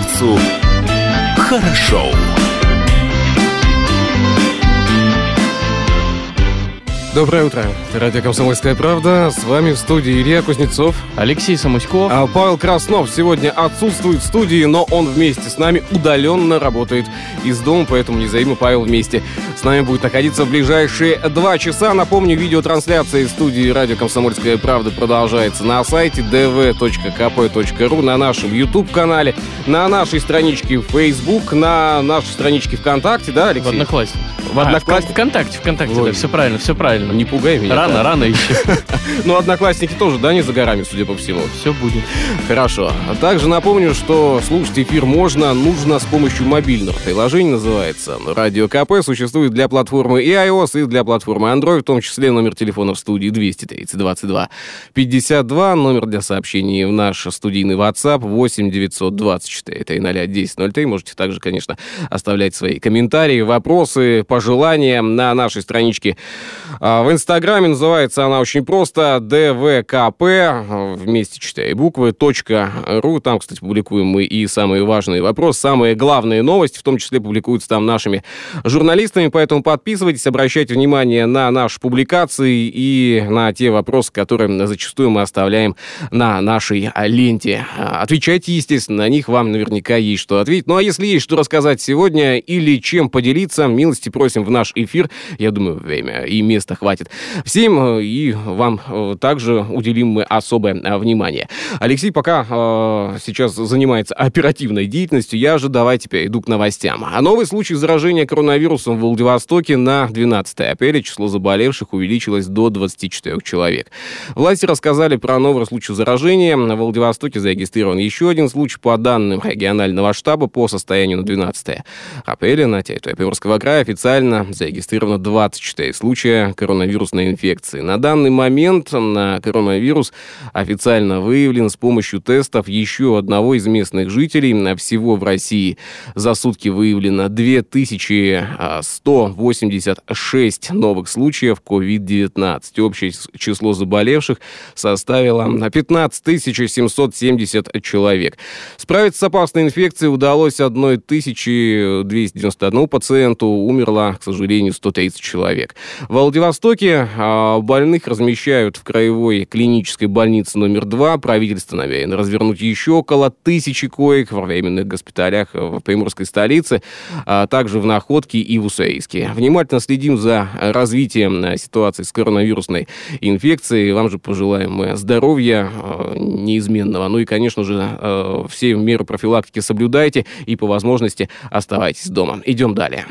комсомольцу хорошо. Доброе утро. Радио «Комсомольская правда». С вами в студии Илья Кузнецов. Алексей Самуськов. А Павел Краснов сегодня отсутствует в студии, но он вместе с нами удаленно работает из дома, поэтому не займи Павел вместе. С нами будет находиться в ближайшие два часа. Напомню, видеотрансляция из студии «Радио «Комсомольская правда» продолжается на сайте dv.kp.ru, на нашем YouTube-канале, на нашей страничке в Facebook, на нашей страничке ВКонтакте, да, Алексей? В Одноклассниках. В Одноклассниках? А, ВКонтакте, ВКонтакте, Ой. да, все правильно, все правильно. Не пугай меня. Рано, так. рано еще. Ну, Одноклассники тоже, да, не за горами, судя по всему. Все будет. Хорошо. А также напомню, что слушать эфир можно, нужно с помощью мобильного приложения, называется Радио КП. Существует для платформы и iOS, и для платформы Android, в том числе номер телефона в студии 230 22 52, номер для сообщений в наш студийный WhatsApp 8 924 300 1003. Можете также, конечно, оставлять свои комментарии, вопросы, пожелания на нашей страничке а, в Инстаграме. Называется она очень просто а, вместе четыре буквы, ру. Там, кстати, публикуем мы и самые важные вопросы, самые главные новости, в том числе публикуются там нашими журналистами, поэтому подписывайтесь, обращайте внимание на наши публикации и на те вопросы, которые зачастую мы оставляем на нашей ленте. Отвечайте, естественно, на них вам наверняка есть что ответить. Ну а если есть что рассказать сегодня или чем поделиться, милости просим в наш эфир. Я думаю, время и места хватит всем, и вам э, также уделим мы особое э, внимание. Алексей пока э, сейчас занимается оперативной деятельностью, я же давайте перейду к новостям. А новый случай заражения коронавирусом в Владивостоке на 12 апреля число заболевших увеличилось до 24 человек. Власти рассказали про новый случай заражения. В Владивостоке зарегистрирован еще один случай по данным регионального штаба по состоянию на 12 апреля на территории Приморского края официально зарегистрировано 24 случая коронавирусной инфекции. На данный момент на коронавирус официально выявлен с помощью тестов еще одного из местных жителей. Всего в России за сутки выявлено 2186 новых случаев COVID-19. Общее число заболевших составило 15 770 человек. Справиться с опасной инфекцией удалось 1291 пациенту, умерло, к сожалению, 130 человек. В Владивостоке а, больных размещают в краевой клинической больнице номер 2. Правительство намерено развернуть еще около тысячи коек во временных госпиталях в приморской столице, а также в Находке и в Уссурийске. Внимательно следим за развитием а, ситуации с коронавирусной инфекцией. Вам же пожелаем мы здоровья а, неизменного. Ну и, конечно же, все меры профилактики соблюдайте и по возможности оставайтесь дома. Идем далее.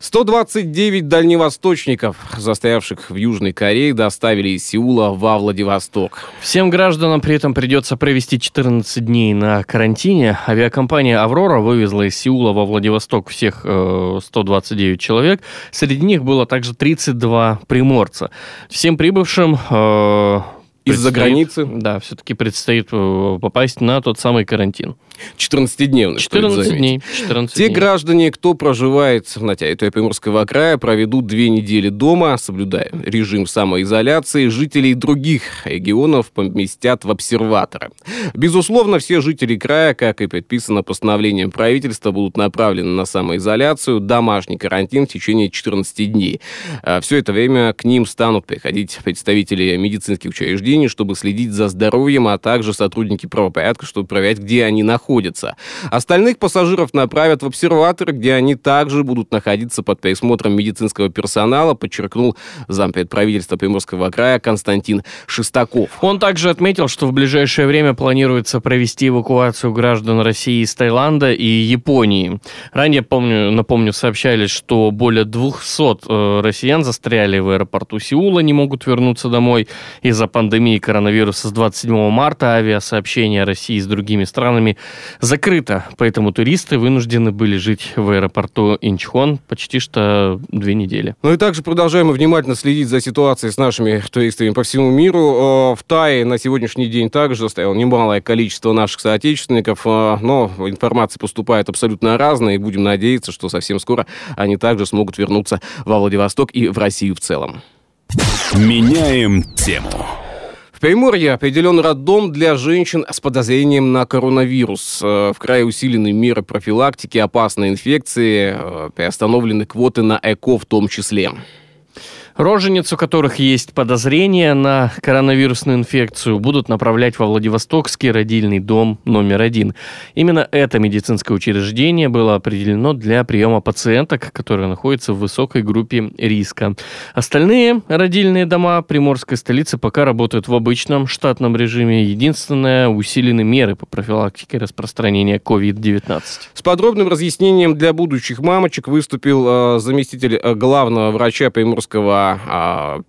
129 дальневосточников, застрявших в Южной Корее, доставили из Сеула во Владивосток. Всем гражданам при этом придется провести 14 дней на карантине. Авиакомпания «Аврора» вывезла из Сеула во Владивосток всех э, 129 человек. Среди них было также 32 приморца. Всем прибывшим... э, Из-за границы? Да, все-таки предстоит э, попасть на тот самый карантин. 14-дневный, стоит 14 заметить. дней. 14 Те дней. граждане, кто проживает на территории Приморского края, проведут две недели дома, соблюдая режим самоизоляции. Жителей других регионов поместят в обсерваторы. Безусловно, все жители края, как и предписано постановлением правительства, будут направлены на самоизоляцию, домашний карантин в течение 14 дней. А Все это время к ним станут приходить представители медицинских учреждений, чтобы следить за здоровьем, а также сотрудники правопорядка, чтобы проверять, где они находятся. Остальных пассажиров направят в обсерваторы, где они также будут находиться под присмотром медицинского персонала, подчеркнул зампред правительства Приморского края Константин Шестаков. Он также отметил, что в ближайшее время планируется провести эвакуацию граждан России из Таиланда и Японии. Ранее, помню, напомню, сообщались, что более 200 э, россиян застряли в аэропорту Сеула, не могут вернуться домой из-за пандемии коронавируса с 27 марта. Авиасообщение России с другими странами закрыто, поэтому туристы вынуждены были жить в аэропорту Инчхон почти что две недели. Ну и также продолжаем мы внимательно следить за ситуацией с нашими туристами по всему миру. Э, В Тае на сегодняшний день также стояло немалое количество наших соотечественников, э, но информация поступает абсолютно разная, и будем надеяться, что совсем скоро они также смогут вернуться во Владивосток и в Россию в целом. Меняем тему. В Приморье определен роддом для женщин с подозрением на коронавирус. Э, в крае усилены меры профилактики опасной инфекции, э, приостановлены квоты на ЭКО в том числе. Рожениц, у которых есть подозрения на коронавирусную инфекцию, будут направлять во Владивостокский родильный дом номер один. Именно это медицинское учреждение было определено для приема пациенток, которые находятся в высокой группе риска. Остальные родильные дома приморской столицы пока работают в обычном штатном режиме. Единственное, усилены меры по профилактике распространения COVID-19. С подробным разъяснением для будущих мамочек выступил э, заместитель э, главного врача Приморского а,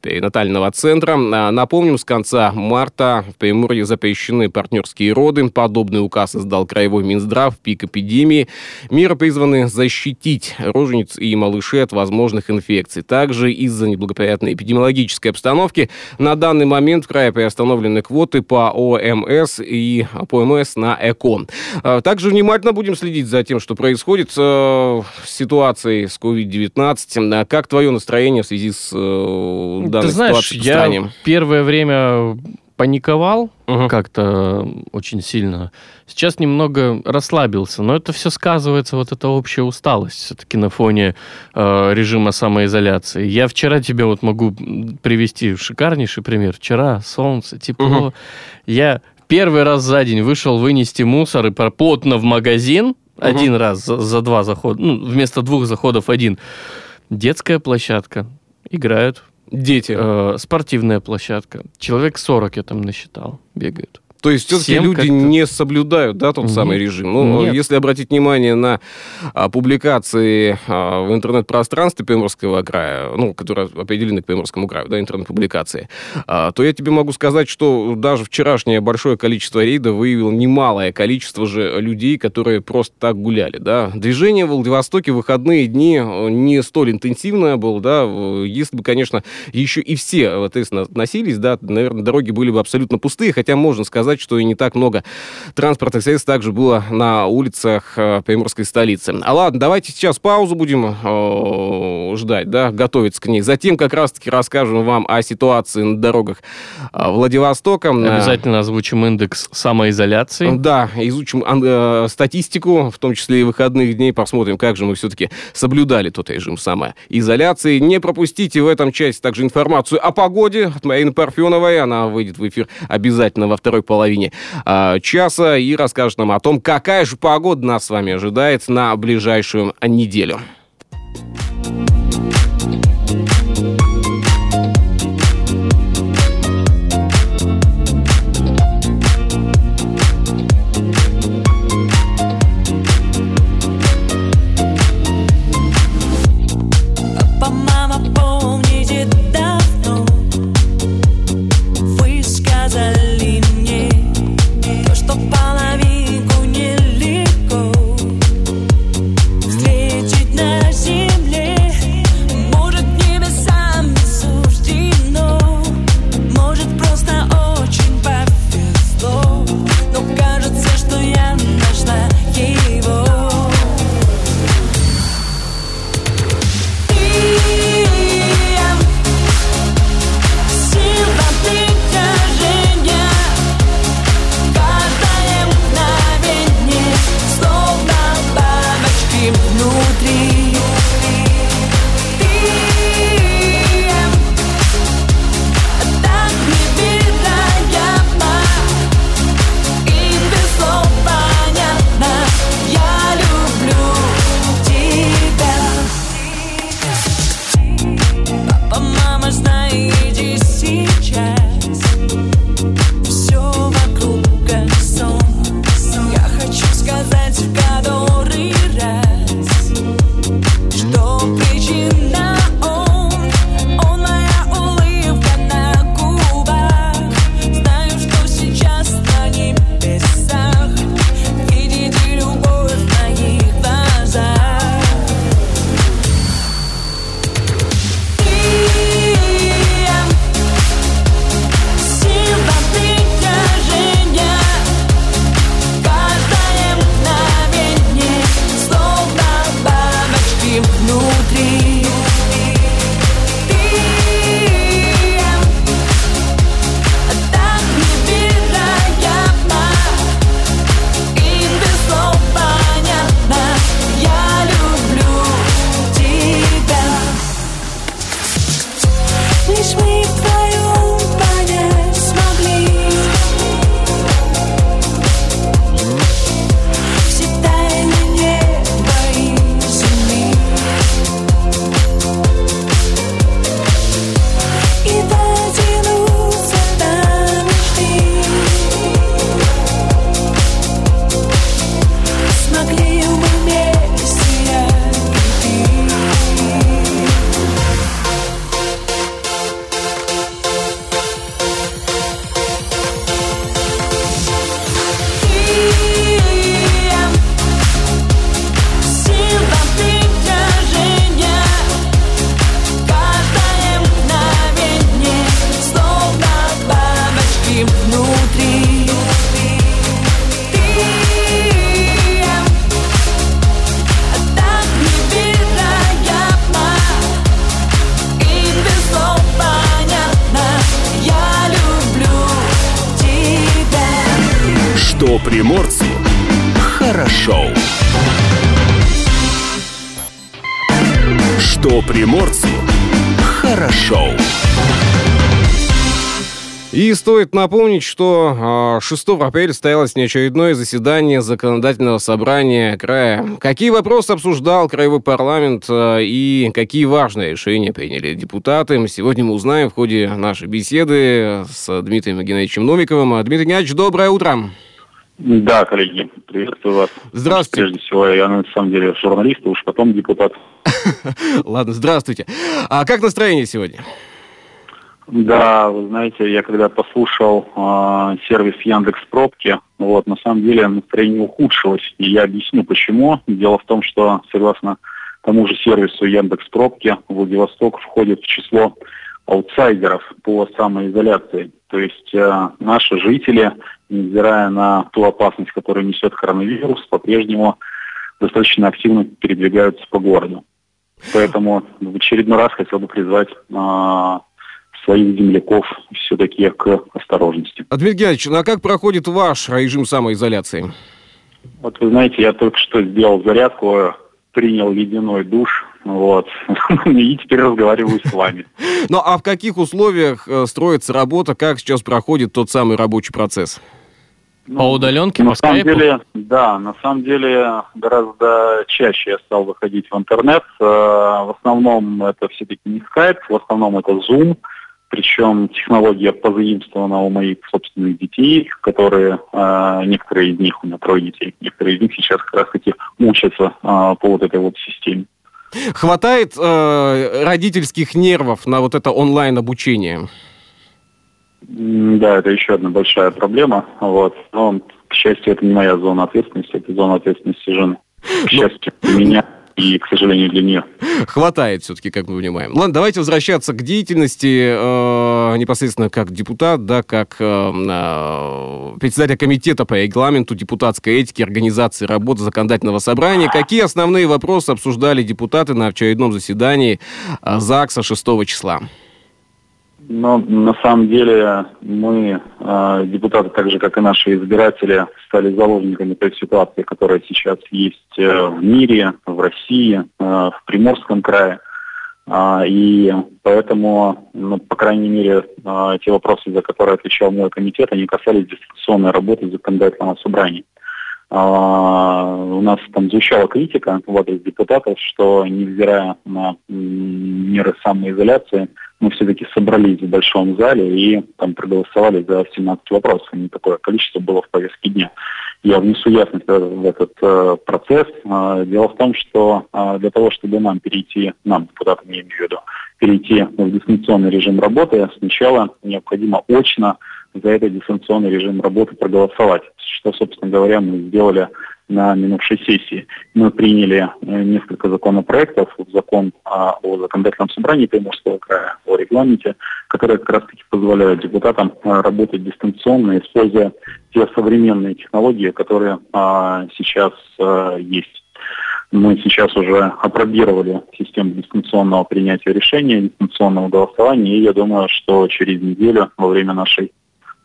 перинатального центра. А, напомним, с конца марта в Приморье запрещены партнерские роды. Подобный указ издал Краевой Минздрав в пик эпидемии. Меры призваны защитить рожениц и малышей от возможных инфекций. Также из-за неблагоприятной эпидемиологической обстановки на данный момент в крае приостановлены квоты по ОМС и по МС на ЭКО. А, также внимательно будем следить за тем, что происходит э, с ситуацией с COVID-19. Как твое настроение в связи с э, данной Ты знаешь? Я первое время паниковал угу. как-то очень сильно. Сейчас немного расслабился, но это все сказывается, вот эта общая усталость все-таки на фоне э, режима самоизоляции. Я вчера тебе вот могу привести шикарнейший пример. Вчера солнце, тепло. Угу. Я первый раз за день вышел вынести мусор и плотно в магазин. Угу. Один раз за, за два захода, ну, вместо двух заходов один. Детская площадка. Играют. Дети. Э, спортивная площадка. Человек 40 я там насчитал, бегают. То есть все-таки люди не соблюдают, да, тот Нет. самый режим. Ну, Нет. если обратить внимание на а, публикации а, в интернет-пространстве Приморского края, ну, которые определены к Приморскому краю, да, интернет-публикации, а, то я тебе могу сказать, что даже вчерашнее большое количество рейдов выявило немалое количество же людей, которые просто так гуляли, да. Движение в Владивостоке в выходные дни не столь интенсивное было, да, если бы, конечно, еще и все, соответственно, носились, да, наверное, дороги были бы абсолютно пустые, хотя можно сказать, сказать, что и не так много транспортных средств также было на улицах э, приморской столицы. А ладно, давайте сейчас паузу будем э, ждать, да, готовиться к ней. Затем как раз-таки расскажем вам о ситуации на дорогах э, Владивостока. Обязательно озвучим индекс самоизоляции. Да, изучим статистику, в том числе и выходных дней, посмотрим, как же мы все-таки соблюдали тот режим самоизоляции. Не пропустите в этом части также информацию о погоде от Марины Парфеновой. Она выйдет в эфир обязательно во второй половине половине э, часа и расскажет нам о том, какая же погода нас с вами ожидает на ближайшую неделю. Стоит напомнить, что 6 а, апреля состоялось неочередное заседание законодательного собрания края. Какие вопросы обсуждал краевой парламент а, и какие важные решения приняли депутаты, сегодня мы узнаем в ходе нашей беседы с Дмитрием Геннадьевичем Номиковым. Дмитрий Геннадьевич, доброе утро. Да, коллеги, приветствую вас. Здравствуйте. Прежде всего, я на самом деле журналист, а уж потом депутат. Ладно, здравствуйте. А как настроение сегодня? Да, вы знаете, я когда послушал э, сервис Яндекс Пробки, вот, на самом деле настроение ухудшилось, и я объясню почему. Дело в том, что согласно тому же сервису Яндекс Пробки, Владивосток входит в число аутсайдеров по самоизоляции. То есть э, наши жители, невзирая на ту опасность, которую несет коронавирус, по-прежнему достаточно активно передвигаются по городу. Поэтому в очередной раз хотел бы призвать э, своих земляков все-таки к осторожности. А, Дмитрий Геннадьевич, ну а как проходит ваш режим самоизоляции? Вот вы знаете, я только что сделал зарядку, принял ледяной душ, вот, и теперь разговариваю с вами. Ну а в каких условиях э, строится работа, как сейчас проходит тот самый рабочий процесс? Ну, по удаленке, на по самом скайпу? деле, Да, на самом деле гораздо чаще я стал выходить в интернет. Э, в основном это все-таки не скайп, в основном это Zoom. Причем технология позаимствована у моих собственных детей, которые, э, некоторые из них, у меня трое детей, некоторые из них сейчас как раз таки учатся э, по вот этой вот системе. Хватает э, родительских нервов на вот это онлайн-обучение? Да, это еще одна большая проблема. Вот. Но, к счастью, это не моя зона ответственности, это зона ответственности жены. К ну, счастью, у меня и, к сожалению, для нее. Хватает все-таки, как мы понимаем. Ладно, давайте возвращаться к деятельности э, непосредственно как депутат, да, как э, э, председатель комитета по регламенту депутатской этики, организации работы законодательного собрания. Какие основные вопросы обсуждали депутаты на очередном заседании э, ЗАГСа 6 числа? Но на самом деле мы, э, депутаты, так же как и наши избиратели, стали заложниками той ситуации, которая сейчас есть э, в мире, в России, э, в Приморском крае. А, и поэтому, ну, по крайней мере, те вопросы, за которые отвечал мой комитет, они касались дистанционной работы законодательного собрания. А, у нас там звучала критика в адрес депутатов, что невзирая на меры самоизоляции, мы все-таки собрались в большом зале и там проголосовали за 17 вопросов. Не такое количество было в повестке дня. Я внесу ясность в этот э, процесс. Э, дело в том, что э, для того, чтобы нам перейти, нам, депутатам я имею в виду, перейти в дистанционный режим работы, сначала необходимо очно за этот дистанционный режим работы проголосовать, что, собственно говоря, мы сделали на минувшей сессии. Мы приняли э, несколько законопроектов, закон о законодательном собрании Приморского края, о регламенте, которые как раз-таки позволяют депутатам э, работать дистанционно, используя те современные технологии, которые а, сейчас а, есть. Мы сейчас уже опробировали систему дистанционного принятия решения, дистанционного голосования, и я думаю, что через неделю во время нашей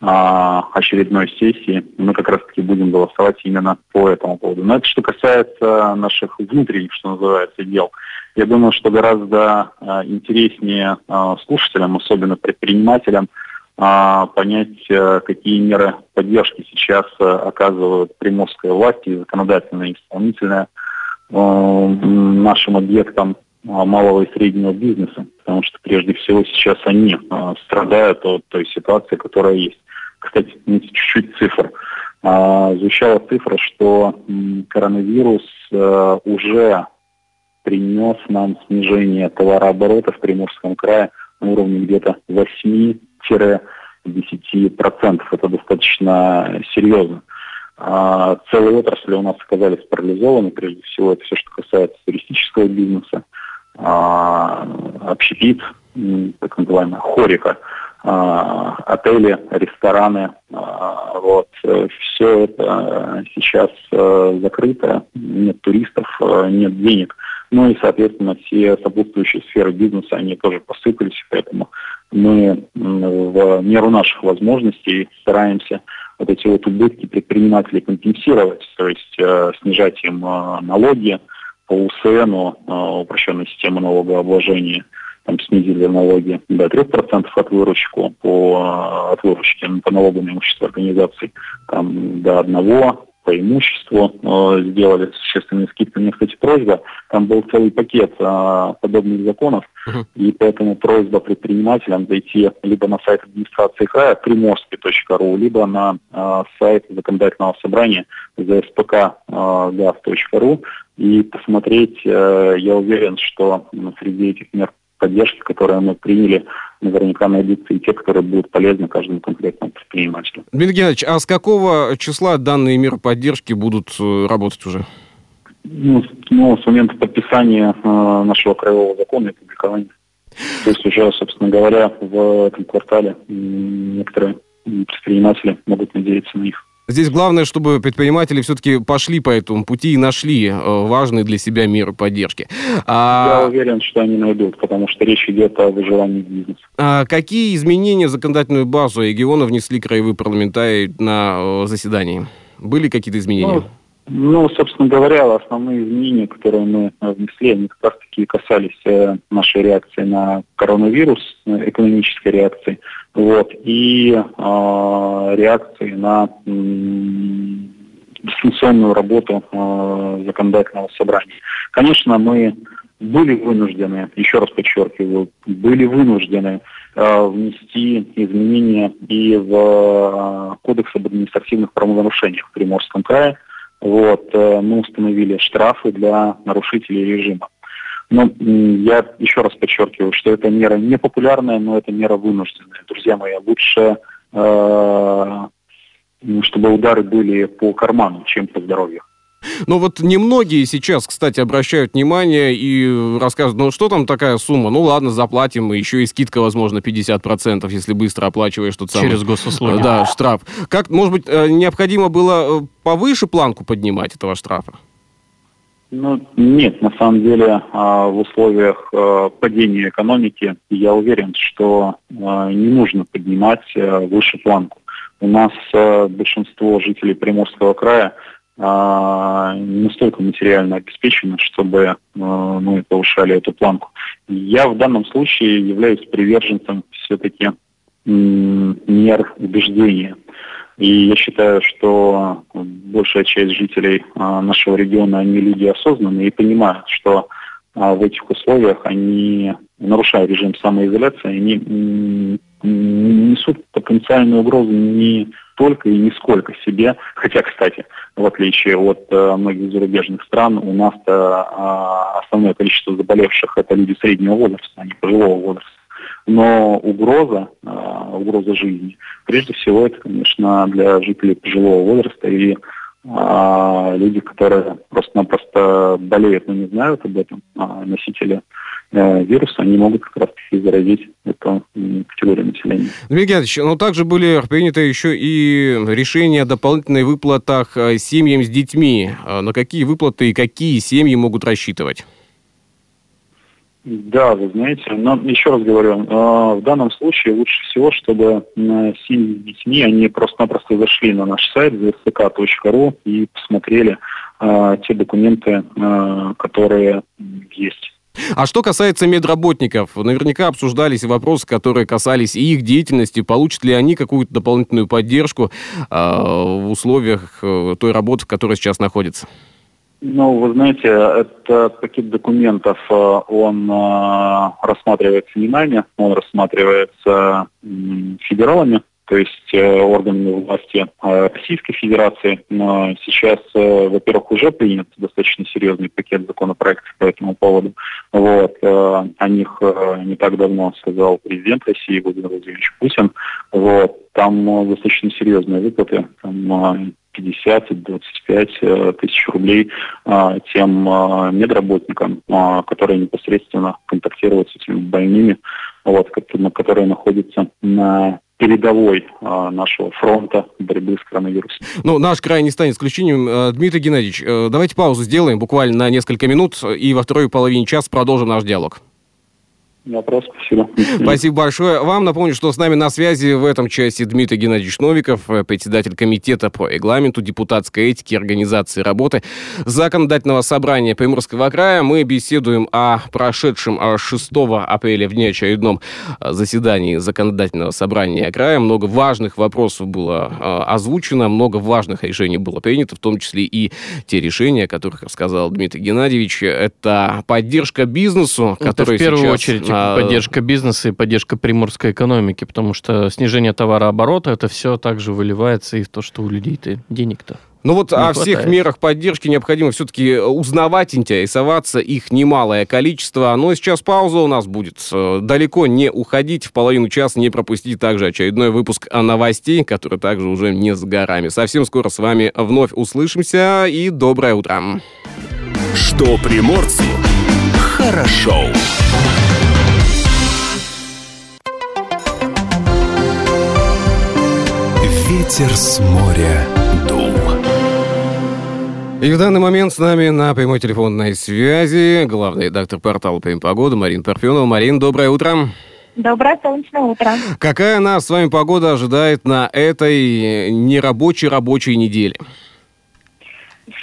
очередной сессии. Мы как раз-таки будем голосовать именно по этому поводу. Но это что касается наших внутренних, что называется, дел. Я думаю, что гораздо а, интереснее а, слушателям, особенно предпринимателям, понять, какие меры поддержки сейчас оказывают приморская власть и законодательная и исполнительная нашим объектам малого и среднего бизнеса, потому что прежде всего сейчас они страдают от той ситуации, которая есть. Кстати, чуть-чуть цифр. А, звучала цифра, что коронавирус а, уже принес нам снижение товарооборота в Приморском крае на уровне где-то 8-10%. Это достаточно серьезно. А, целые отрасли у нас оказались парализованы. Прежде всего, это все, что касается туристического бизнеса, а, общепит, так называемая хорика – отели, рестораны. А, вот. Все это сейчас э, закрыто, нет туристов, э, нет денег. Ну и, соответственно, все сопутствующие сферы бизнеса, они тоже посыпались, поэтому мы в меру наших возможностей стараемся вот эти вот убытки предпринимателей компенсировать, то есть э, снижать им налоги по УСН, упрощенной системы налогообложения – там снизили налоги до 3% от выручку по, от выручки по налогу на имущество организаций, там до одного по имуществу э, сделали существенные скидки. Мне, кстати, просьба, там был целый пакет э, подобных законов, uh-huh. и поэтому просьба предпринимателям зайти либо на сайт администрации края приморский.ру, либо на э, сайт законодательного собрания zspk.gov.ru э, и посмотреть, э, я уверен, что среди этих мер поддержки, которые мы приняли, наверняка найдутся и те, которые будут полезны каждому конкретному предпринимателю. Дмитрий Геннадьевич, а с какого числа данные меры поддержки будут э, работать уже? Ну, ну с момента подписания э, нашего краевого закона и публикования. То есть уже, собственно говоря, в этом квартале некоторые предприниматели могут надеяться на их. Здесь главное, чтобы предприниматели все-таки пошли по этому пути и нашли э, важные для себя меры поддержки. А... Я уверен, что они найдут, потому что речь идет о выживании бизнеса. А какие изменения в законодательную базу региона внесли краевые парламентарии на э, заседании? Были какие-то изменения? Ну, ну, собственно говоря, основные изменения, которые мы внесли, они как раз-таки касались э, нашей реакции на коронавирус, экономической реакции, вот, и э, реакции на э, дистанционную работу э, законодательного собрания. Конечно, мы были вынуждены, еще раз подчеркиваю, были вынуждены э, внести изменения и в э, Кодекс об административных правонарушениях в Приморском крае, вот, э, мы установили штрафы для нарушителей режима. Но я еще раз подчеркиваю, что эта мера не популярная, но это мера вынужденная. Друзья мои, лучше, э, чтобы удары были по карману, чем по здоровью. Ну вот немногие сейчас, кстати, обращают внимание и рассказывают, ну что там такая сумма? Ну ладно, заплатим, и еще и скидка, возможно, 50%, если быстро оплачиваешь тот самый... Через госуслуги. Да, штраф. Как, может быть, э, необходимо было э, повыше планку поднимать этого штрафа? Ну, нет, на самом деле а, в условиях э, падения экономики я уверен, что не нужно поднимать выше планку. У нас большинство жителей Приморского края а, не настолько материально обеспечены, чтобы мы повышали эту планку. Я в данном случае являюсь приверженцем все-таки мер убеждения. И я считаю, что большая часть жителей а, нашего региона, они люди осознанные и понимают, что а, в этих условиях они, нарушая режим самоизоляции, они несут потенциальную угрозу не только и не сколько себе. Хотя, кстати, в отличие от э, многих зарубежных стран, у нас э, основное количество заболевших это люди среднего возраста, а не пожилого возраста. Но угроза, э, угроза жизни, прежде всего, это, конечно, для жителей пожилого возраста и э, люди, которые просто-напросто болеют, но не знают об этом, э, носители Э, вируса, они могут как раз заразить эту категорию населения. Дмитрий Геннадьевич, но также были приняты еще и решения о дополнительной выплатах э, семьям с детьми. Э, на какие выплаты и какие семьи могут рассчитывать? Да, вы знаете, но еще раз говорю, в данном случае лучше всего, чтобы семьи с детьми, они просто-напросто зашли на наш сайт zsk.ru и посмотрели те документы, которые есть. А что касается медработников, наверняка обсуждались вопросы, которые касались и их деятельности. Получат ли они какую-то дополнительную поддержку э, в условиях э, той работы, в которой сейчас находится? Ну, вы знаете, этот пакет документов, э, он э, рассматривается не нами, он рассматривается федералами, то есть э, органами власти Российской Федерации. Но сейчас, во-первых, уже принят достаточно серьезный пакет законопроектов по этому поводу. Вот. О них не так давно сказал президент России Владимир Владимирович Путин. Вот. Там достаточно серьезные выплаты. Там 50 25 э, тысяч рублей а, тем а, медработникам, а, которые непосредственно контактируют с этими больными, вот, которые находятся на передовой нашего фронта борьбы с коронавирусом. Ну, наш край не станет исключением. Э, Дмитрий Геннадьевич, э, давайте паузу сделаем буквально на несколько минут, и во второй половине часа продолжим наш диалог. Вопрос, спасибо. Спасибо большое. Вам напомню, что с нами на связи в этом части Дмитрий Геннадьевич Новиков, э, председатель комитета по регламенту депутатской этики и организации работы Законодательного собрания Приморского края. Мы беседуем о прошедшем 6 апреля в неочередном э, заседании Законодательного собрания края. Много важных вопросов было э, озвучено, много важных решений было принято, в том числе и те решения, о которых рассказал Дмитрий Геннадьевич. Это поддержка бизнесу, который в первую сейчас... очередь. Поддержка бизнеса и поддержка приморской экономики, потому что снижение товарооборота, это все также выливается и в то, что у людей-то денег-то ну вот не о хватает. всех мерах поддержки необходимо все-таки узнавать, интересоваться. Их немалое количество. Но сейчас пауза у нас будет. Далеко не уходить, в половину часа не пропустить также очередной выпуск новостей, который также уже не с горами. Совсем скоро с вами вновь услышимся и доброе утро. Что приморцу хорошо. Ветер с моря дул. И в данный момент с нами на прямой телефонной связи главный редактор портала «Прим погода» Марина Парфенова. Марин, доброе утро. Доброе солнечное утро. Какая нас с вами погода ожидает на этой нерабочей рабочей неделе?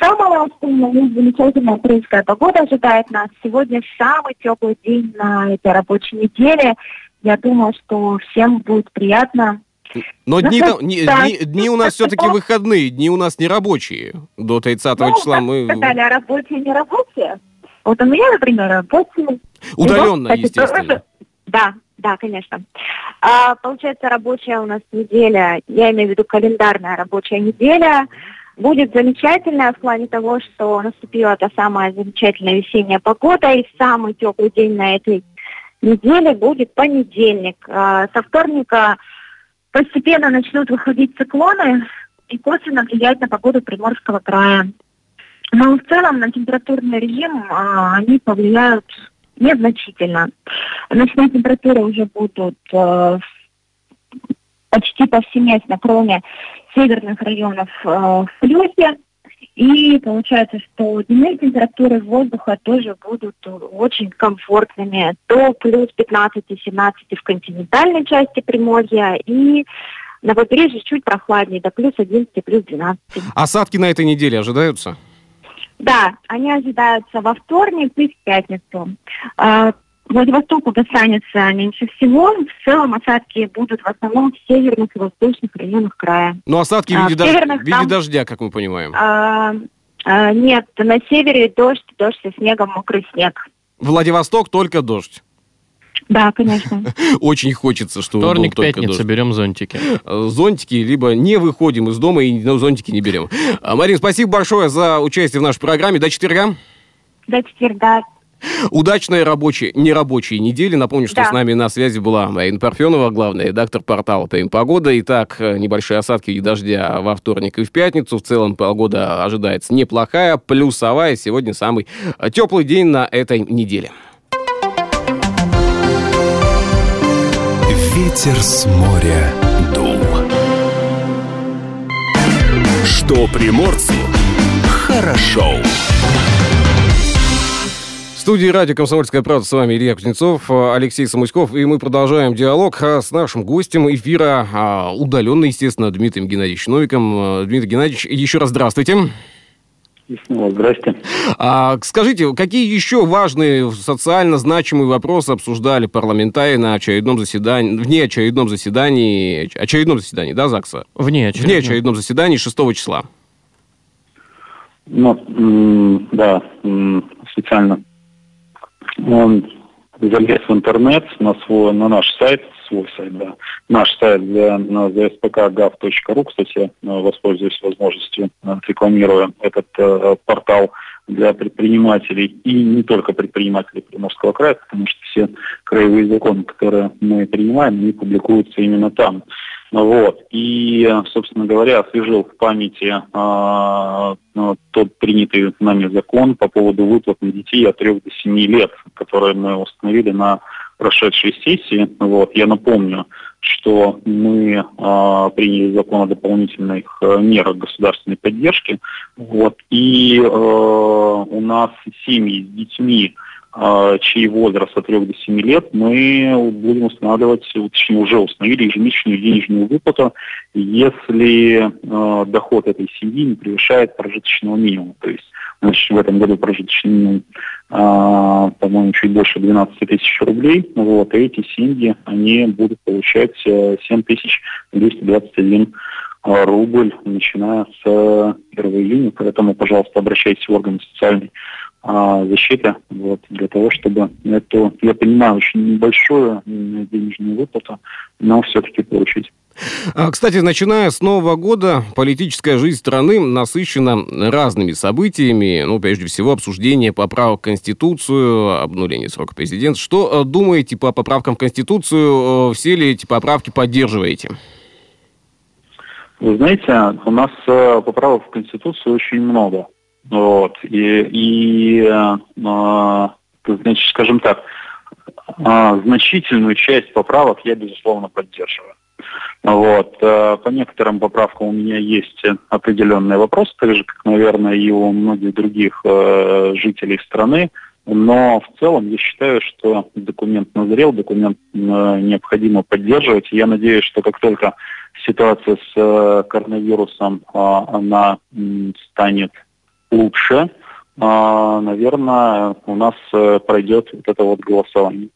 Самая замечательная апрельская погода ожидает нас. Сегодня самый теплый день на этой рабочей неделе. Я думаю, что всем будет приятно но дни, там, дни, дни, дни у нас все-таки выходные, дни у нас не рабочие. До 30 ну, числа мы... Сказали, а рабочие, не рабочие. Вот у меня, например, рабочие. Удаленно, вот, естественно. Тоже... Да, да, конечно. А, получается, рабочая у нас неделя, я имею в виду календарная рабочая неделя, будет замечательная в плане того, что наступила та самая замечательная весенняя погода, и самый теплый день на этой неделе будет понедельник. А, со вторника постепенно начнут выходить циклоны и косвенно влиять на погоду Приморского края. Но в целом на температурный режим а, они повлияют незначительно. Ночные температуры уже будут а, почти повсеместно, кроме северных районов а, в плюсе. И получается, что дневные температуры воздуха тоже будут очень комфортными. До плюс 15-17 в континентальной части Приморья и на побережье чуть прохладнее, до плюс 11, плюс 12. Осадки на этой неделе ожидаются? Да, они ожидаются во вторник и в пятницу. А, Владивостоку достанется меньше всего. В целом осадки будут в основном в северных и восточных районах края. Но осадки в виде, а, дож... в виде там... дождя, как мы понимаем. А, а, нет, на севере дождь, дождь со снегом, мокрый снег. Владивосток только дождь. Да, конечно. Очень хочется, чтобы Вторник, был только пятница, дождь. берем зонтики. Зонтики, либо не выходим из дома и зонтики не берем. Марин, спасибо большое за участие в нашей программе. До четверга. До четверга. Удачной рабочей, нерабочей недели. Напомню, что да. с нами на связи была Марина Парфенова, главный редактор портала «Прим Погода». Итак, небольшие осадки и дождя во вторник и в пятницу. В целом погода ожидается неплохая, плюсовая. Сегодня самый теплый день на этой неделе. Ветер с моря дул. Что приморцу хорошо. Студии радио «Комсомольская правда» с вами Илья Кузнецов, Алексей Самуськов, и мы продолжаем диалог а, с нашим гостем эфира, а, удаленно, естественно, Дмитрием Геннадьевичем Новиком. Дмитрий Геннадьевич, еще раз здравствуйте. И снова здрасте. А, скажите, какие еще важные социально значимые вопросы обсуждали парламентарии на очередном заседании, вне очередном заседании, очередном заседании, да, ЗАГСа? Вне очередном. Вне очередном заседании 6 числа. Ну, да, специально он залез в интернет на свой, на наш сайт, свой сайт, да, наш сайт для, на zspk.gov.ru, кстати, воспользуюсь возможностью, рекламируя этот э, портал для предпринимателей и не только предпринимателей Приморского края, потому что все краевые законы, которые мы принимаем, они публикуются именно там. Вот. И, собственно говоря, освежил в памяти ну, тот принятый нами закон по поводу выплат на детей от 3 до 7 лет, который мы установили на прошедшей сессии. Вот. Я напомню, что мы а, приняли закон о дополнительных а, мерах государственной поддержки. Вот. И а, у нас семьи с детьми чей возраст от 3 до 7 лет, мы будем устанавливать, точнее уже установили ежемесячную денежную выплату, если э, доход этой семьи не превышает прожиточного минимума. То есть значит, в этом году прожиточный минимум, э, по-моему, чуть больше 12 тысяч рублей. Вот, и эти семьи, они будут получать 7 тысяч 221 рубль, начиная с 1 июня. Поэтому, пожалуйста, обращайтесь в органы социальной а, защиты, вот, для того, чтобы эту, я понимаю, очень небольшую денежную выплату, но все-таки получить. А, кстати, начиная с Нового года, политическая жизнь страны насыщена разными событиями. Ну, прежде всего, обсуждение поправок в Конституцию, обнуление срока президента. Что э, думаете по поправкам в Конституцию? Э, все ли эти поправки поддерживаете? Вы знаете, у нас э, поправок в Конституцию очень много. Вот. И, и э, значит, скажем так, э, значительную часть поправок я, безусловно, поддерживаю. Вот. Э, по некоторым поправкам у меня есть определенные вопросы, так же, как, наверное, и у многих других э, жителей страны. Но в целом я считаю, что документ назрел, документ э, необходимо поддерживать. Я надеюсь, что как только ситуация с э, коронавирусом э, она станет лучше, а, наверное, у нас э, пройдет вот это вот голосование.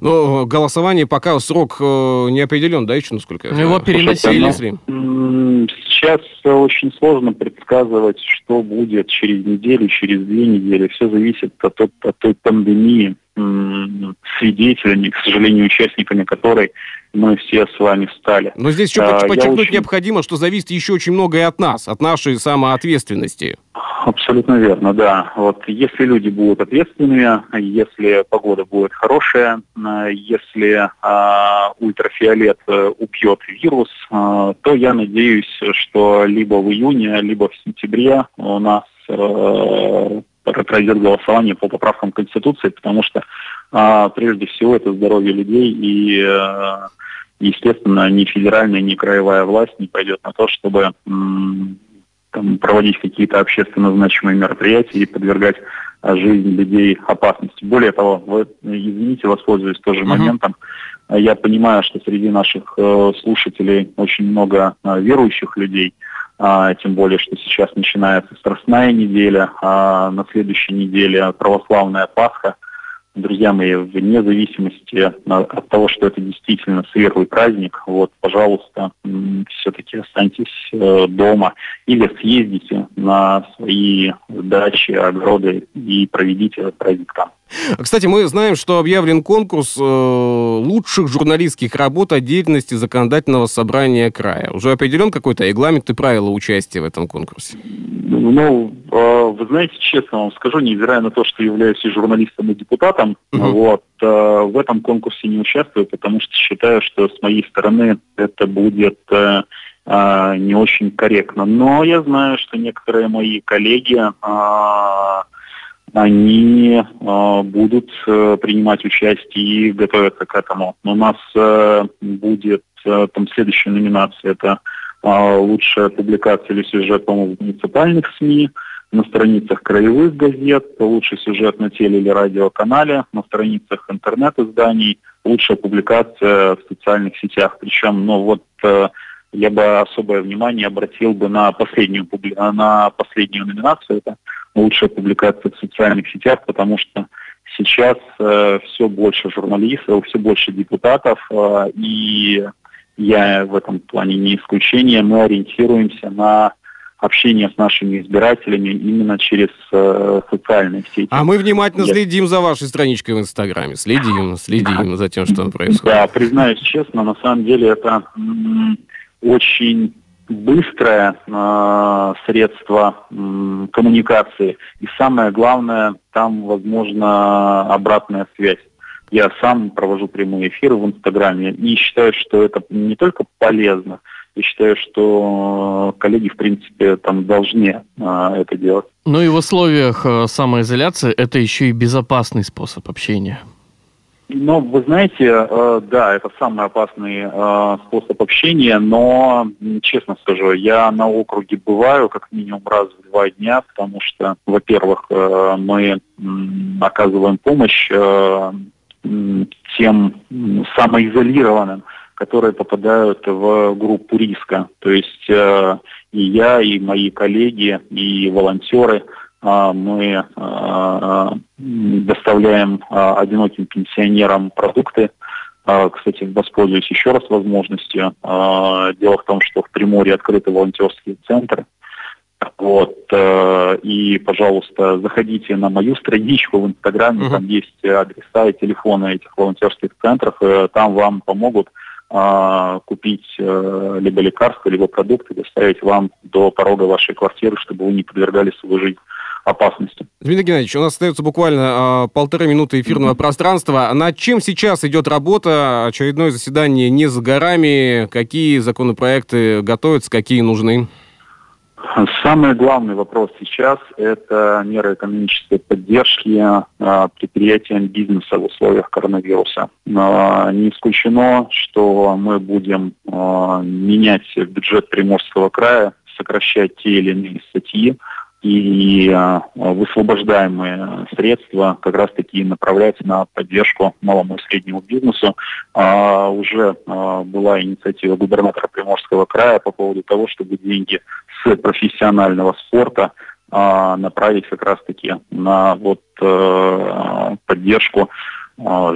Но голосование пока срок э, не определен, да, еще насколько я знаю? Его переносили. Сейчас очень сложно предсказывать, что будет через неделю, через две недели. Все зависит от, от, от той пандемии, свидетелями, к сожалению, участниками которой мы все с вами стали. Но здесь еще а, подчеркнуть очень... необходимо, что зависит еще очень многое от нас, от нашей самоответственности. Абсолютно верно, да. Вот если люди будут ответственными, если погода будет хорошая, э, если а, ультрафиолет э, убьет вирус, а, то я надеюсь, что либо в июне, либо в сентябре у нас а, пройдет голосование по поправкам Конституции, потому что а, прежде всего это здоровье людей и а, естественно ни федеральная, ни краевая власть не пойдет на то, чтобы там, проводить какие-то общественно значимые мероприятия и подвергать а, жизнь людей опасности. Более того, вы, извините, воспользуюсь тоже uh-huh. моментом, я понимаю, что среди наших э, слушателей очень много э, верующих людей, а, тем более, что сейчас начинается Страстная неделя, а на следующей неделе православная Пасха. Друзья мои, вне зависимости от того, что это действительно светлый праздник, вот, пожалуйста, все-таки останьтесь э, дома или съездите на свои дачи, огороды и проведите этот праздник там. Кстати, мы знаем, что объявлен конкурс э, лучших журналистских работ о деятельности законодательного собрания края. Уже определен какой-то регламент и правила участия в этом конкурсе? Ну, э, вы знаете, честно вам скажу, невзирая на то, что являюсь и журналистом, и депутатом, угу. вот, в этом конкурсе не участвую, потому что считаю, что с моей стороны это будет э, не очень корректно. Но я знаю, что некоторые мои коллеги э, они э, будут принимать участие и готовятся к этому. У нас э, будет э, там следующая номинация, это э, лучшая публикация или сюжет, по-моему, в муниципальных СМИ, на страницах краевых газет, лучший сюжет на теле- или радиоканале, на страницах интернет-изданий, лучшая публикация в социальных сетях. Причем, ну вот э, я бы особое внимание обратил бы на последнюю, на последнюю номинацию, это лучшая публикация в социальных сетях, потому что сейчас э, все больше журналистов, все больше депутатов, э, и я в этом плане не исключение, мы ориентируемся на общение с нашими избирателями именно через э, социальные сети. А мы внимательно Я... следим за вашей страничкой в Инстаграме, следим, следим за тем, что происходит. Да, признаюсь честно, на самом деле это очень быстрое э, средство э, коммуникации. И самое главное, там возможно обратная связь. Я сам провожу прямые эфиры в Инстаграме и считаю, что это не только полезно, я считаю, что коллеги, в принципе, там должны а, это делать. Ну и в условиях э, самоизоляции это еще и безопасный способ общения. Ну, вы знаете, э, да, это самый опасный э, способ общения, но, честно скажу, я на округе бываю как минимум раз в два дня, потому что, во-первых, э, мы оказываем помощь тем самоизолированным, которые попадают в группу риска. То есть и я, и мои коллеги, и волонтеры – мы а, доставляем а, одиноким пенсионерам продукты. Кстати, воспользуюсь еще раз возможностью. Дело в том, что в Приморье открыты волонтерские центры. Вот. И, пожалуйста, заходите на мою страничку в Инстаграме, там есть адреса и телефоны этих волонтерских центров, и там вам помогут купить либо лекарства, либо продукты, доставить вам до порога вашей квартиры, чтобы вы не подвергали свою жизнь опасности. Дмитрий Геннадьевич, у нас остается буквально э, полторы минуты эфирного mm-hmm. пространства. Над чем сейчас идет работа? Очередное заседание не за горами. Какие законопроекты готовятся, какие нужны? Самый главный вопрос сейчас – это меры экономической поддержки э, предприятиям бизнеса в условиях коронавируса. Э, не исключено, что мы будем э, менять бюджет Приморского края, сокращать те или иные статьи, и э, высвобождаемые средства как раз-таки направляются на поддержку малому и среднему бизнесу. А, уже а, была инициатива губернатора Приморского края по поводу того, чтобы деньги с профессионального спорта а, направить как раз-таки на вот а, поддержку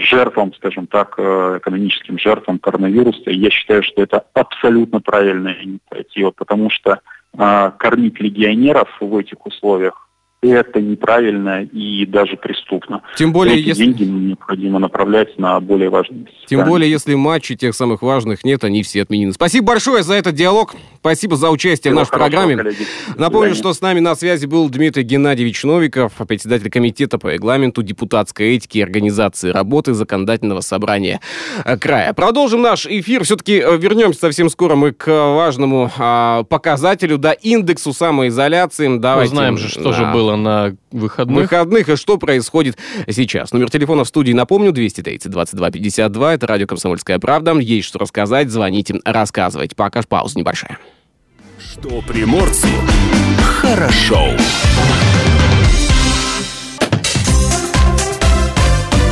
жертвам, скажем так, э, экономическим жертвам коронавируса. я считаю, что это абсолютно правильная инициатива, потому что а, кормить легионеров в этих условиях это неправильно и даже преступно. Тем более, Эти если... деньги необходимо направлять на более важные Тем более, если матчей тех самых важных нет, они все отменены. Спасибо большое за этот диалог. Спасибо за участие Всего в нашей программе. Коллеги. Напомню, что с нами на связи был Дмитрий Геннадьевич Новиков, председатель комитета по регламенту депутатской этики и организации работы законодательного собрания края. Продолжим наш эфир. Все-таки э, вернемся совсем скоро мы к важному а, показателю, да, индексу самоизоляции. Давайте, Узнаем же, что да. же было на выходных. Выходных и что происходит сейчас. Номер телефона в студии, напомню, 230 22 52. Это радио «Комсомольская правда». Есть что рассказать, звоните, рассказывайте. Пока ж пауза небольшая. Что приморцу хорошо.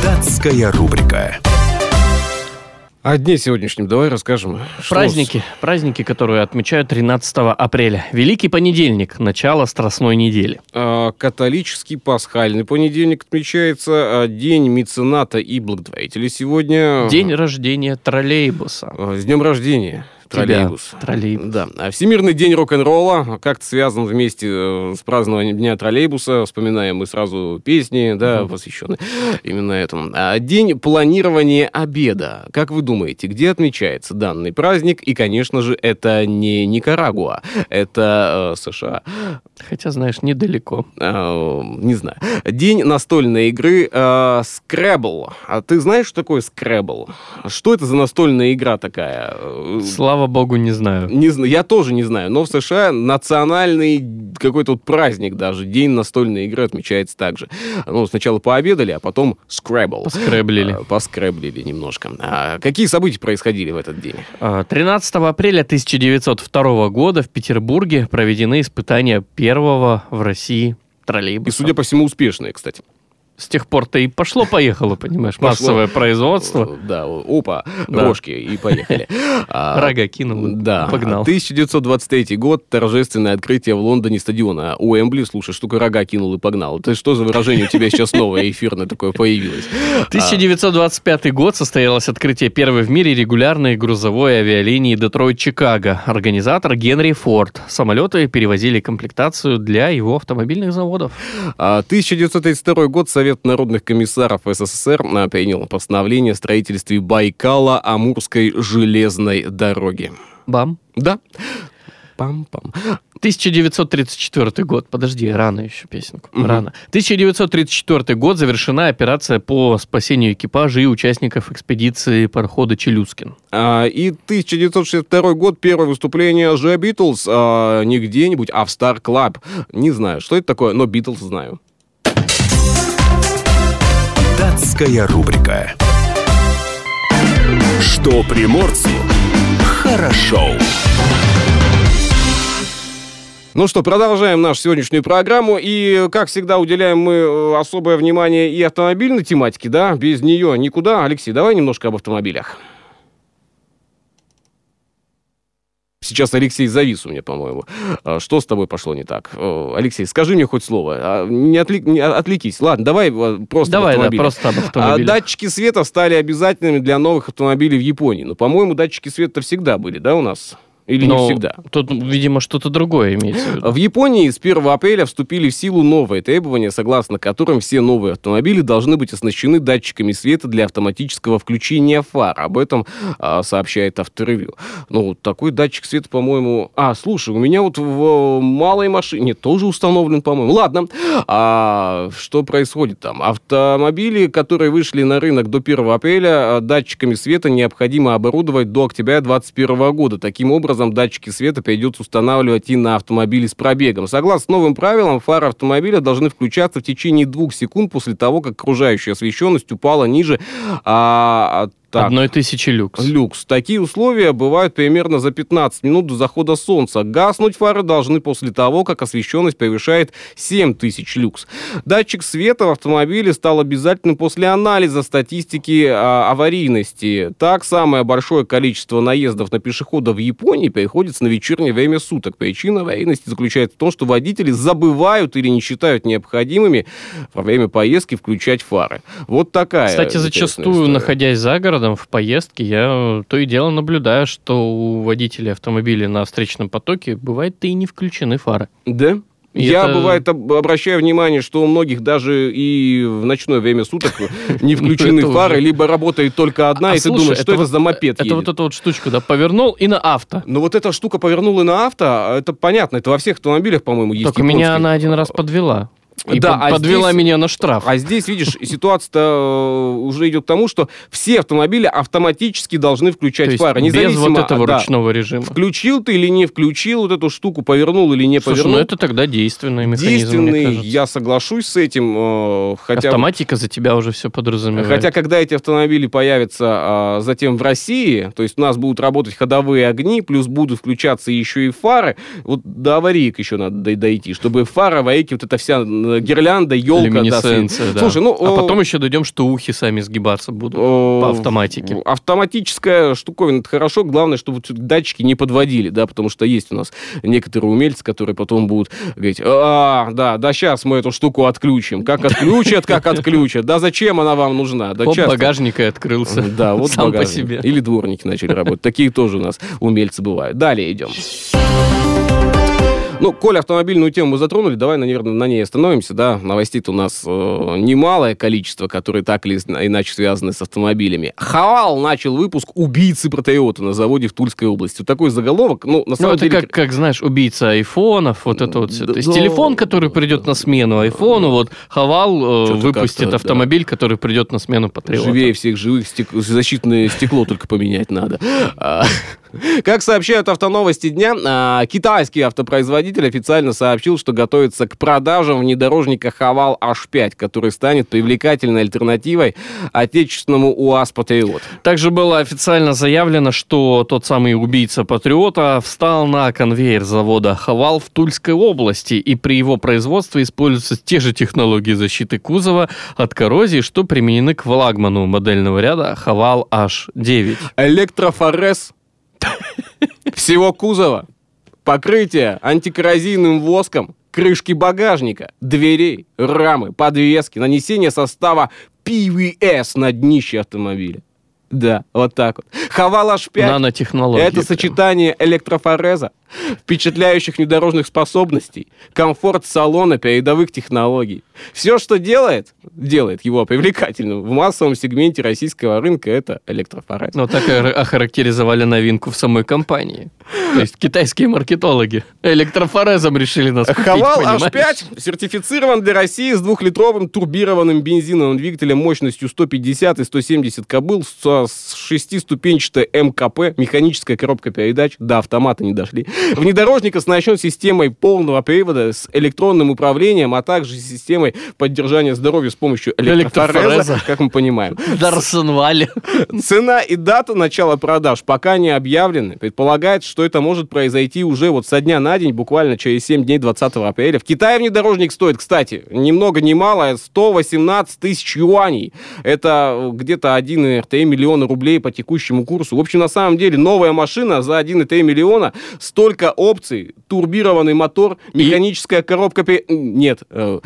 Датская рубрика. О дне сегодняшнем давай расскажем. Праздники, что... праздники, которые отмечают 13 апреля. Великий понедельник, начало Страстной недели. А, католический пасхальный понедельник отмечается. А, день мецената и благотворителя сегодня. День рождения троллейбуса. А, с днем рождения. Троллейбус. Тебя, троллейбус. Да. А Всемирный день рок-н-ролла как-то связан вместе э, с празднованием Дня троллейбуса. Вспоминаем мы сразу песни, да, mm посвященные именно этому. А день планирования обеда. Как вы думаете, где отмечается данный праздник? И, конечно же, это не Никарагуа, это э, США. Хотя, знаешь, недалеко. Э, не знаю. День настольной игры э, Scrabble. А ты знаешь, что такое Scrabble? Что это за настольная игра такая? Слава слава богу, не знаю. Не знаю, я тоже не знаю, но в США национальный какой-то вот праздник даже, день настольной игры отмечается также. Ну, сначала пообедали, а потом скрэбл. Поскрэблили. А, Поскрэблили немножко. А какие события происходили в этот день? А, 13 апреля 1902 года в Петербурге проведены испытания первого в России троллейбуса. И, судя по всему, успешные, кстати. С тех пор-то и пошло-поехало, понимаешь, Пошло. массовое производство. Э, Да, опа, Да. рожки, и поехали. А, Рога кинул, Да. погнал. 1923 год, торжественное открытие в Лондоне стадиона Уэмбли. Слушай, штука рога кинул и погнал. Это что за выражение у тебя сейчас новое, эфирное такое появилось? 1925 год состоялось открытие первой в мире регулярной грузовой авиалинии Детройт-Чикаго. Организатор Генри Форд. Самолеты перевозили комплектацию для его автомобильных заводов. А, 1932 год Совет народных комиссаров СССР а, принял постановление о строительстве Байкала-Амурской железной дороги. Бам. Да. Пам-пам. 1934 год. Подожди, рано еще песенку. Рано. 1934 год завершена операция по спасению экипажа и участников экспедиции парохода Челюскин. А, И 1962 год, первое выступление The Beatles, а, не где-нибудь, а в Star Club. Не знаю, что это такое, но Beatles знаю. Датская рубрика. Что приморцу хорошо. Ну что, продолжаем нашу сегодняшнюю программу. И, как всегда, уделяем мы э, особое внимание и автомобильной тематике, да? Без нее никуда. Алексей, давай немножко об автомобилях. Сейчас Алексей завис у меня, по-моему. А, Что с тобой пошло не так? Алексей, скажи мне хоть слово. А, Не, отвли- не отвлекись. Ладно, давай просто Давай, да, просто об А автомобилях. датчики света стали обязательными для новых автомобилей в Японии. Но, по-моему, датчики света всегда были, да, у нас? Или Но не всегда? Тут, видимо, что-то другое имеется в виду. В Японии с 1 апреля вступили в силу новые требования, согласно которым все новые автомобили должны быть оснащены датчиками света для автоматического включения фар. Об этом а, сообщает авторевью. Ну, такой датчик света, по-моему... А, слушай, у меня вот в малой машине тоже установлен, по-моему. Ладно. А, что происходит там? Автомобили, которые вышли на рынок до 1 апреля, а, датчиками света необходимо оборудовать до октября 2021 года. Таким образом, датчики света придется устанавливать и на автомобиле с пробегом. Согласно новым правилам, фары автомобиля должны включаться в течение двух секунд после того, как окружающая освещенность упала ниже а, так. Одной тысячи люкс. Люкс. Такие условия бывают примерно за 15 минут до захода солнца. Гаснуть фары должны после того, как освещенность превышает 7000 люкс. Датчик света в автомобиле стал обязательным после анализа статистики а, аварийности. Так, самое большое количество наездов на пешехода в Японии приходится на вечернее время суток. Причина аварийности заключается в том, что водители забывают или не считают необходимыми во время поездки включать фары. Вот такая. Кстати, зачастую, история. находясь за городом в поездке, я э, то и дело наблюдаю, что у водителей автомобиля на встречном потоке бывает-то и не включены фары. Да? И Я, это- бывает, об- обращаю внимание, что у многих даже и в ночное время суток не включены фары, либо работает только одна, А и ты думаешь, что это за мопед Это вот эта вот штучка, да, повернул и на авто. Ну вот эта штука повернула на авто, а это понятно, это во всех автомобилях, по-моему, есть Только меня она один раз подвела. И Да, под- а подвела здесь- меня на штраф. А здесь, видишь, ситуация-то э, уже идет к тому, что все автомобили автоматически должны включать То фары. без вот этого да, ручного режима. Включил ты или не включил вот эту штуку, повернул или не Слушай, повернул. ну это тогда действенный механизм, Действенный, я соглашусь с этим, э, хотя... Автоматика за тебя уже все подразумевает. Хотя, когда эти автомобили появятся а, затем в России, то есть у нас будут работать ходовые огни, плюс будут включаться еще и фары, вот до авариек еще надо дой- дойти, чтобы фара, аварийки, вот эта вся м, гирлянда, елка... Люминесценция, да. Слушай, ну... а э, потом еще дойдем, что ухи сами сгибаться будут э, по автоматике. Автоматическая штуковина, это хорошо. Главное, чтобы датчики не подводили, да, потому что есть у нас некоторые умельцы, которые потом будут говорить, а, да, да, сейчас мы эту штуку отключим. Как отключат, как отключат. Да зачем она вам нужна? Да часто- багажник и открылся. Да, вот Сам по багажник. себе. Или дворники начали работать. Такие тоже у нас умельцы бывают. Далее идем. Ну, коль автомобильную тему мы затронули, давай, наверное, на ней остановимся, да. Новостей-то у нас э, немалое количество, которые так или иначе связаны с автомобилями. Хавал начал выпуск «Убийцы Протеота» на заводе в Тульской области. Вот такой заголовок, ну, на Ну, самом это деле... как, как, знаешь, убийца айфонов, вот это вот все. Да, То есть да. телефон, который придет на смену айфону, вот Хавал э, выпустит как-то, да. автомобиль, который придет на смену Патриота. Живее всех живых, стек- защитное стекло только поменять надо. Как сообщают автоновости дня, а, китайский автопроизводитель официально сообщил, что готовится к продажам внедорожника Хавал H5, который станет привлекательной альтернативой отечественному УАЗ Патриот. Также было официально заявлено, что тот самый убийца Патриота встал на конвейер завода Хавал в Тульской области, и при его производстве используются те же технологии защиты кузова от коррозии, что применены к флагману модельного ряда Хавал H9. Электрофорез всего кузова, покрытие антикоррозийным воском, крышки багажника, дверей, рамы, подвески, нанесение состава PVS на днище автомобиля. Да, вот так вот. Хавал H5 Нанотехнологии. это прям. сочетание электрофореза, впечатляющих внедорожных способностей, комфорт салона, передовых технологий. Все, что делает, делает его привлекательным в массовом сегменте российского рынка, это электрофорез. Ну, так охарактеризовали новинку в самой компании. То есть китайские маркетологи электрофорезом решили нас купить, Хавал понимаешь? H5 сертифицирован для России с двухлитровым турбированным бензиновым двигателем мощностью 150 и 170 кобыл со- с шестиступенчатой МКП, механическая коробка передач, до автомата не дошли. Внедорожник оснащен системой полного привода с электронным управлением, а также системой поддержания здоровья с помощью электрофореза, как мы понимаем. Дарсенвале. Цена и дата начала продаж пока не объявлены. Предполагается, что это может произойти уже вот со дня на день, буквально через 7 дней 20 апреля. В Китае внедорожник стоит, кстати, ни много ни мало, 118 тысяч юаней. Это где-то 1,3 миллиона рублей по текущему курсу. В общем, на самом деле, новая машина за 1,3 миллиона, столько опций, турбированный мотор, механическая коробка... пе- Нет, э,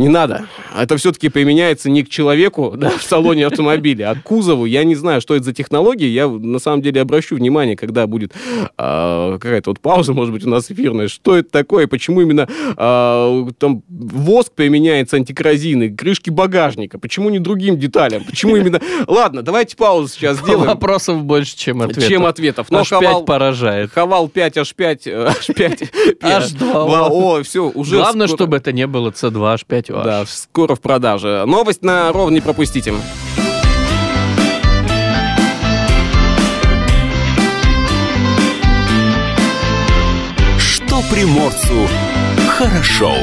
не надо. Это все-таки применяется не к человеку да, в салоне автомобиля, а к кузову. Я не знаю, что это за технологии. Я на самом деле обращу внимание, когда будет а, какая-то вот пауза, может быть, у нас эфирная. Что это такое? Почему именно а, там воск применяется антикоррозийный, крышки багажника? Почему не другим деталям? Почему именно... Ладно, давайте паузу сейчас сделаем. Вопросов больше, чем ответов. Чем ответов. Но H5 Хавал- поражает. Хавал 5, H5, э, H5. H2O. О, все, уже Главное, чтобы это не было C2, H5, OH. Да, скоро в продаже. Новость на ровно не пропустите. Что приморцу хорошо.